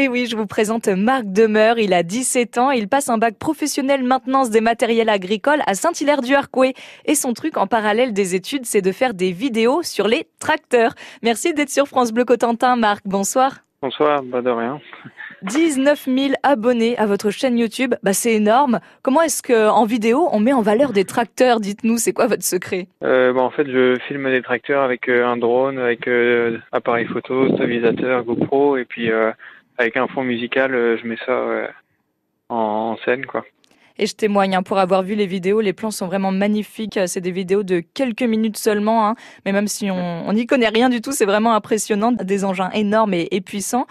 Et oui, je vous présente Marc Demeur. Il a 17 ans. Il passe un bac professionnel maintenance des matériels agricoles à Saint-Hilaire-du-Harcouët. Et son truc en parallèle des études, c'est de faire des vidéos sur les tracteurs. Merci d'être sur France Bleu Cotentin, Marc. Bonsoir. Bonsoir, bah de rien. 19 000 abonnés à votre chaîne YouTube, bah c'est énorme. Comment est-ce que en vidéo on met en valeur des tracteurs Dites-nous, c'est quoi votre secret? Euh, bah, En fait, je filme des tracteurs avec euh, un drone, avec euh, appareil photo, stabilisateur, GoPro, et puis euh, avec un fond musical, euh, je mets ça en, scène, quoi. Et je témoigne, hein, pour avoir vu les vidéos, les plans sont vraiment magnifiques. C'est des vidéos de quelques minutes seulement, hein, mais même si on n'y connaît rien du tout, c'est vraiment impressionnant. Des engins énormes et, et puissants.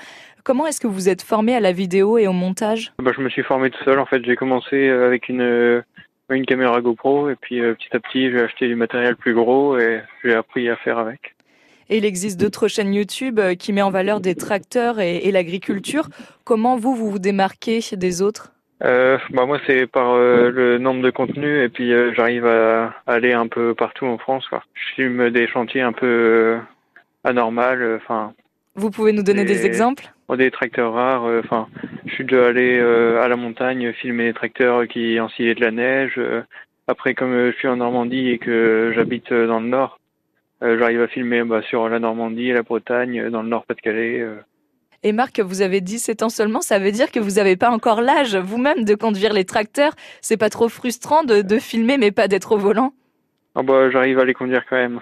Comment est-ce que vous êtes formé à la vidéo et au montage? Bah, Je me suis formé tout seul. En fait, j'ai commencé avec une, une caméra GoPro et puis petit à petit, j'ai acheté du matériel plus gros et j'ai appris à faire avec. Et il existe d'autres chaînes YouTube euh, qui mettent en valeur des tracteurs et, et l'agriculture. Comment vous, vous vous démarquez des autres? Euh, bah moi c'est par euh, le nombre de contenus. Et puis euh, j'arrive à, aller un peu partout en France quoi. Je filme des chantiers un peu anormals enfin. Vous pouvez nous donner des, des exemples? Des tracteurs rares enfin je suis déjà allé à la montagne filmer des tracteurs qui ensillaient de la neige après comme je suis en Normandie et que j'habite dans le nord j'arrive à filmer bah, sur la Normandie, la Bretagne, dans le Nord-Pas-de-Calais. Euh. Et Marc, vous avez 17 ans seulement, ça veut dire que vous n'avez pas encore l'âge vous-même de conduire les tracteurs. C'est pas trop frustrant de, de filmer mais pas d'être au volant? Ah bah, J'arrive à les conduire quand même.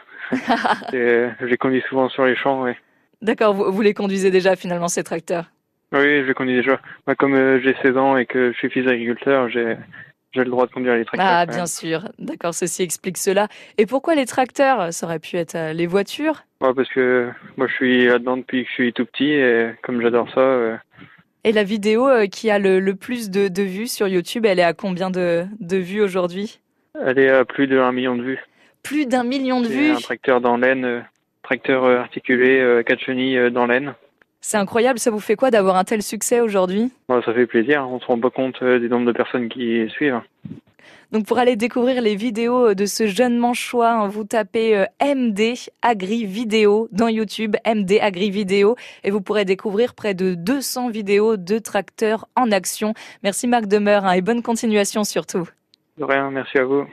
je les conduis souvent sur les champs. Ouais. D'accord, vous, vous, les conduisez déjà finalement ces tracteurs? Oui, je les conduis déjà. Moi, comme euh, j'ai 16 ans et que je suis fils d'agriculteur, j'ai j'ai le droit de conduire les tracteurs. Ah, bien sûr. D'accord, ceci explique cela. Et pourquoi les tracteurs Ça aurait pu être les voitures? Ouais, Parce que moi, je suis là-dedans depuis que je suis tout petit et comme j'adore ça. Euh... Et la vidéo qui a le, le plus de, de, vues sur YouTube, elle est à combien de, de vues aujourd'hui? Elle est à plus d'un million de vues. Plus d'un million de vues? un tracteur dans laine, euh, tracteur articulé, euh, quatre chenilles dans laine. C'est incroyable, ça vous fait quoi d'avoir un tel succès aujourd'hui? Ouais, Ça fait plaisir, on se rend pas compte du nombre de personnes qui suivent. Donc pour aller découvrir les vidéos de ce jeune manchois, vous tapez MD Agri Vidéo dans YouTube, MD Agri Vidéo, et vous pourrez découvrir près de 200 vidéos de tracteurs en action. Merci Marc Demeur et bonne continuation surtout. De rien, merci à vous.